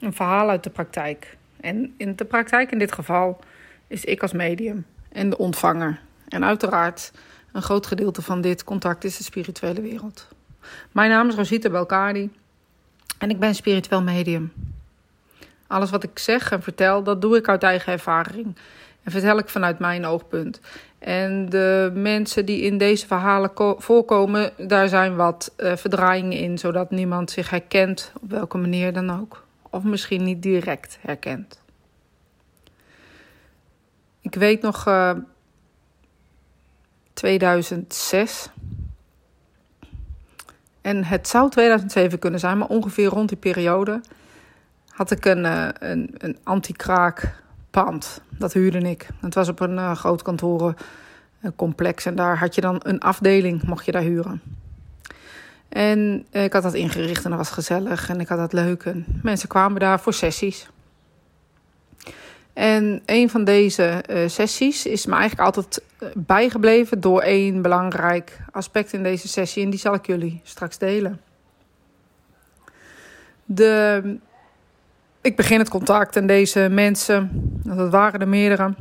Een verhaal uit de praktijk. En in de praktijk in dit geval is ik als medium en de ontvanger. En uiteraard, een groot gedeelte van dit contact is de spirituele wereld. Mijn naam is Rosita Belkadi en ik ben spiritueel medium. Alles wat ik zeg en vertel, dat doe ik uit eigen ervaring. En vertel ik vanuit mijn oogpunt. En de mensen die in deze verhalen voorkomen, daar zijn wat uh, verdraaiingen in, zodat niemand zich herkent, op welke manier dan ook. Of misschien niet direct herkent. Ik weet nog uh, eh, 2006. En het zou 2007 kunnen zijn, maar ongeveer rond die periode had ik een, uh, een, een anti-kraak pand. Dat huurde ik. Het was op een uh, groot kantorencomplex. En daar had je dan een afdeling, mocht je daar huren. En ik had dat ingericht en dat was gezellig en ik had dat leuk. En mensen kwamen daar voor sessies. En een van deze uh, sessies is me eigenlijk altijd eh, bijgebleven door één belangrijk aspect in deze sessie. En die zal ik jullie straks delen. De, ik begin het contact en deze mensen, dat waren er meerdere,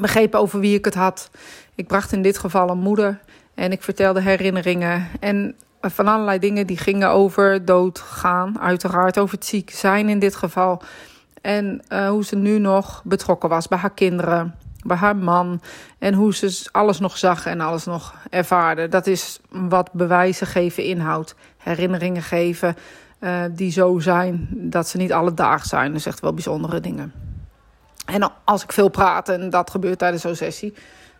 begrepen over wie ik het had. Ik bracht in dit geval een moeder en ik vertelde herinneringen en van allerlei dingen die gingen over doodgaan, uiteraard over het ziek zijn in dit geval. En uh, hoe ze nu nog betrokken was bij haar kinderen, bij haar man. En hoe ze alles nog zag en alles nog ervaarde. Dat is wat bewijzen geven inhoudt. Herinneringen geven uh, die zo zijn dat ze niet alle dagen zijn. Is echt wel bijzondere dingen. En als ik veel praat, en dat gebeurt tijdens zo'n sessie,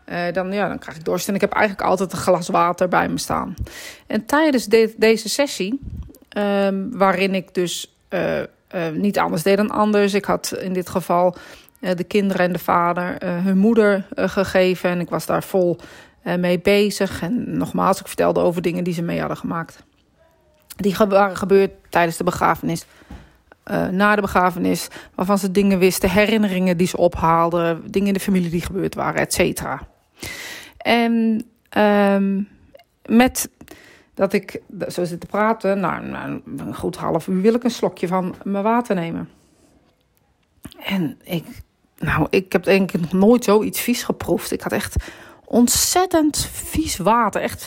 uh, dan, ja, dan krijg ik dorst. En ik heb eigenlijk altijd een glas water bij me staan. En tijdens de, deze sessie, um, waarin ik dus uh, uh, niet anders deed dan anders. Ik had in dit geval de kinderen en de vader hun moeder gegeven. En ik was daar vol mee bezig. En nogmaals, ik vertelde over dingen die ze mee hadden gemaakt. Die waren gebeurd tijdens de begrafenis. Na de begrafenis, waarvan ze dingen wisten, herinneringen die ze ophaalden, dingen in de familie die gebeurd waren, et cetera. En um, met dat ik zo zit te praten, nou, nou, een goed half uur wil ik een slokje van mijn water nemen. En ik, nou, ik heb denk ik nog nooit zoiets vies geproefd. Ik had echt ontzettend vies water. Echt,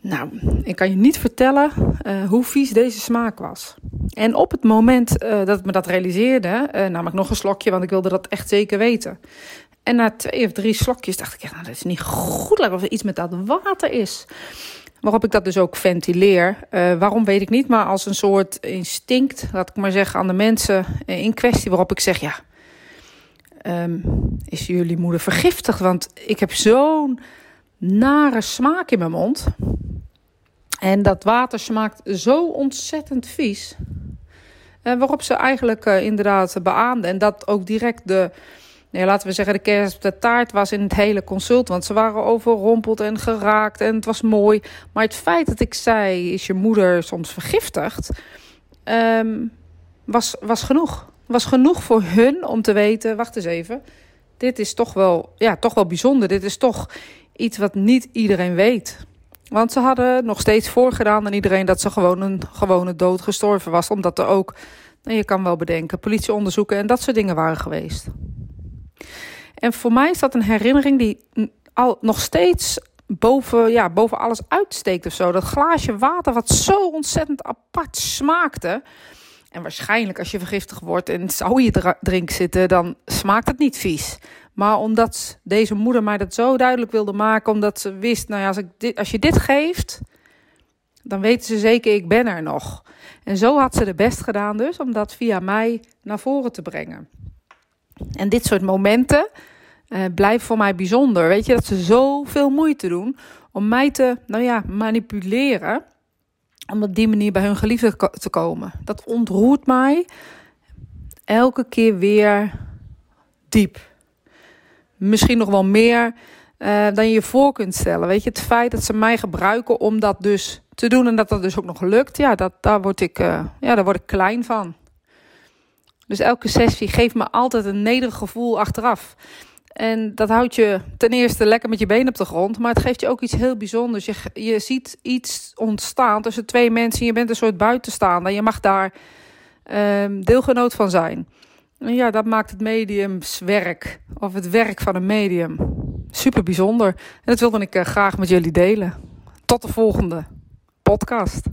nou, ik kan je niet vertellen uh, hoe vies deze smaak was. En op het moment uh, dat ik me dat realiseerde, uh, nam ik nog een slokje, want ik wilde dat echt zeker weten. En na twee of drie slokjes dacht ik, ja, nou, dat is niet goed. Of er iets met dat water is. Waarop ik dat dus ook ventileer. Uh, waarom weet ik niet, maar als een soort instinct, laat ik maar zeggen, aan de mensen in kwestie. Waarop ik zeg, ja, um, is jullie moeder vergiftigd? Want ik heb zo'n nare smaak in mijn mond. En dat water smaakt zo ontzettend vies. Uh, waarop ze eigenlijk inderdaad beaamde. En dat ook direct de nee, laten we zeggen, de kerst op de taart was in het hele consult. Want ze waren overrompeld en geraakt en het was mooi. Maar het feit dat ik zei, is je moeder soms vergiftigd, um, was, was genoeg. Was genoeg voor hun om te weten, wacht eens even, dit is toch wel, ja, toch wel bijzonder. Dit is toch iets wat niet iedereen weet. Want ze hadden nog steeds voorgedaan aan iedereen dat ze gewoon een gewone dood gestorven was. Omdat er ook, nou, je kan wel bedenken, politieonderzoeken en dat soort dingen waren geweest. En voor mij is dat een herinnering die al nog steeds boven, ja, boven alles uitsteekt of zo. Dat glaasje water wat zo ontzettend apart smaakte. En waarschijnlijk als je vergiftigd wordt en zou je drink zitten, dan smaakt het niet vies. Maar omdat deze moeder mij dat zo duidelijk wilde maken, omdat ze wist, nou ja, als, ik dit, als je dit geeft, dan weten ze zeker, ik ben er nog. En zo had ze de best gedaan dus, om dat via mij naar voren te brengen. En dit soort momenten uh, blijven voor mij bijzonder. Weet je, dat ze zoveel moeite doen om mij te, nou ja, manipuleren. Om op die manier bij hun geliefde te komen. Dat ontroert mij elke keer weer diep. Misschien nog wel meer uh, dan je je voor kunt stellen. Weet je, het feit dat ze mij gebruiken om dat dus te doen en dat dat dus ook nog lukt, ja, dat, daar, word ik, uh, ja, daar word ik klein van. Dus elke sessie geeft me altijd een nederig gevoel achteraf. En dat houdt je ten eerste lekker met je benen op de grond. Maar het geeft je ook iets heel bijzonders. Je, je ziet iets ontstaan tussen twee mensen. Je bent een soort buitenstaander. Je mag daar ehm, deelgenoot van zijn. En ja, dat maakt het mediumswerk of het werk van een medium super bijzonder. En dat wilde ik graag met jullie delen. Tot de volgende podcast.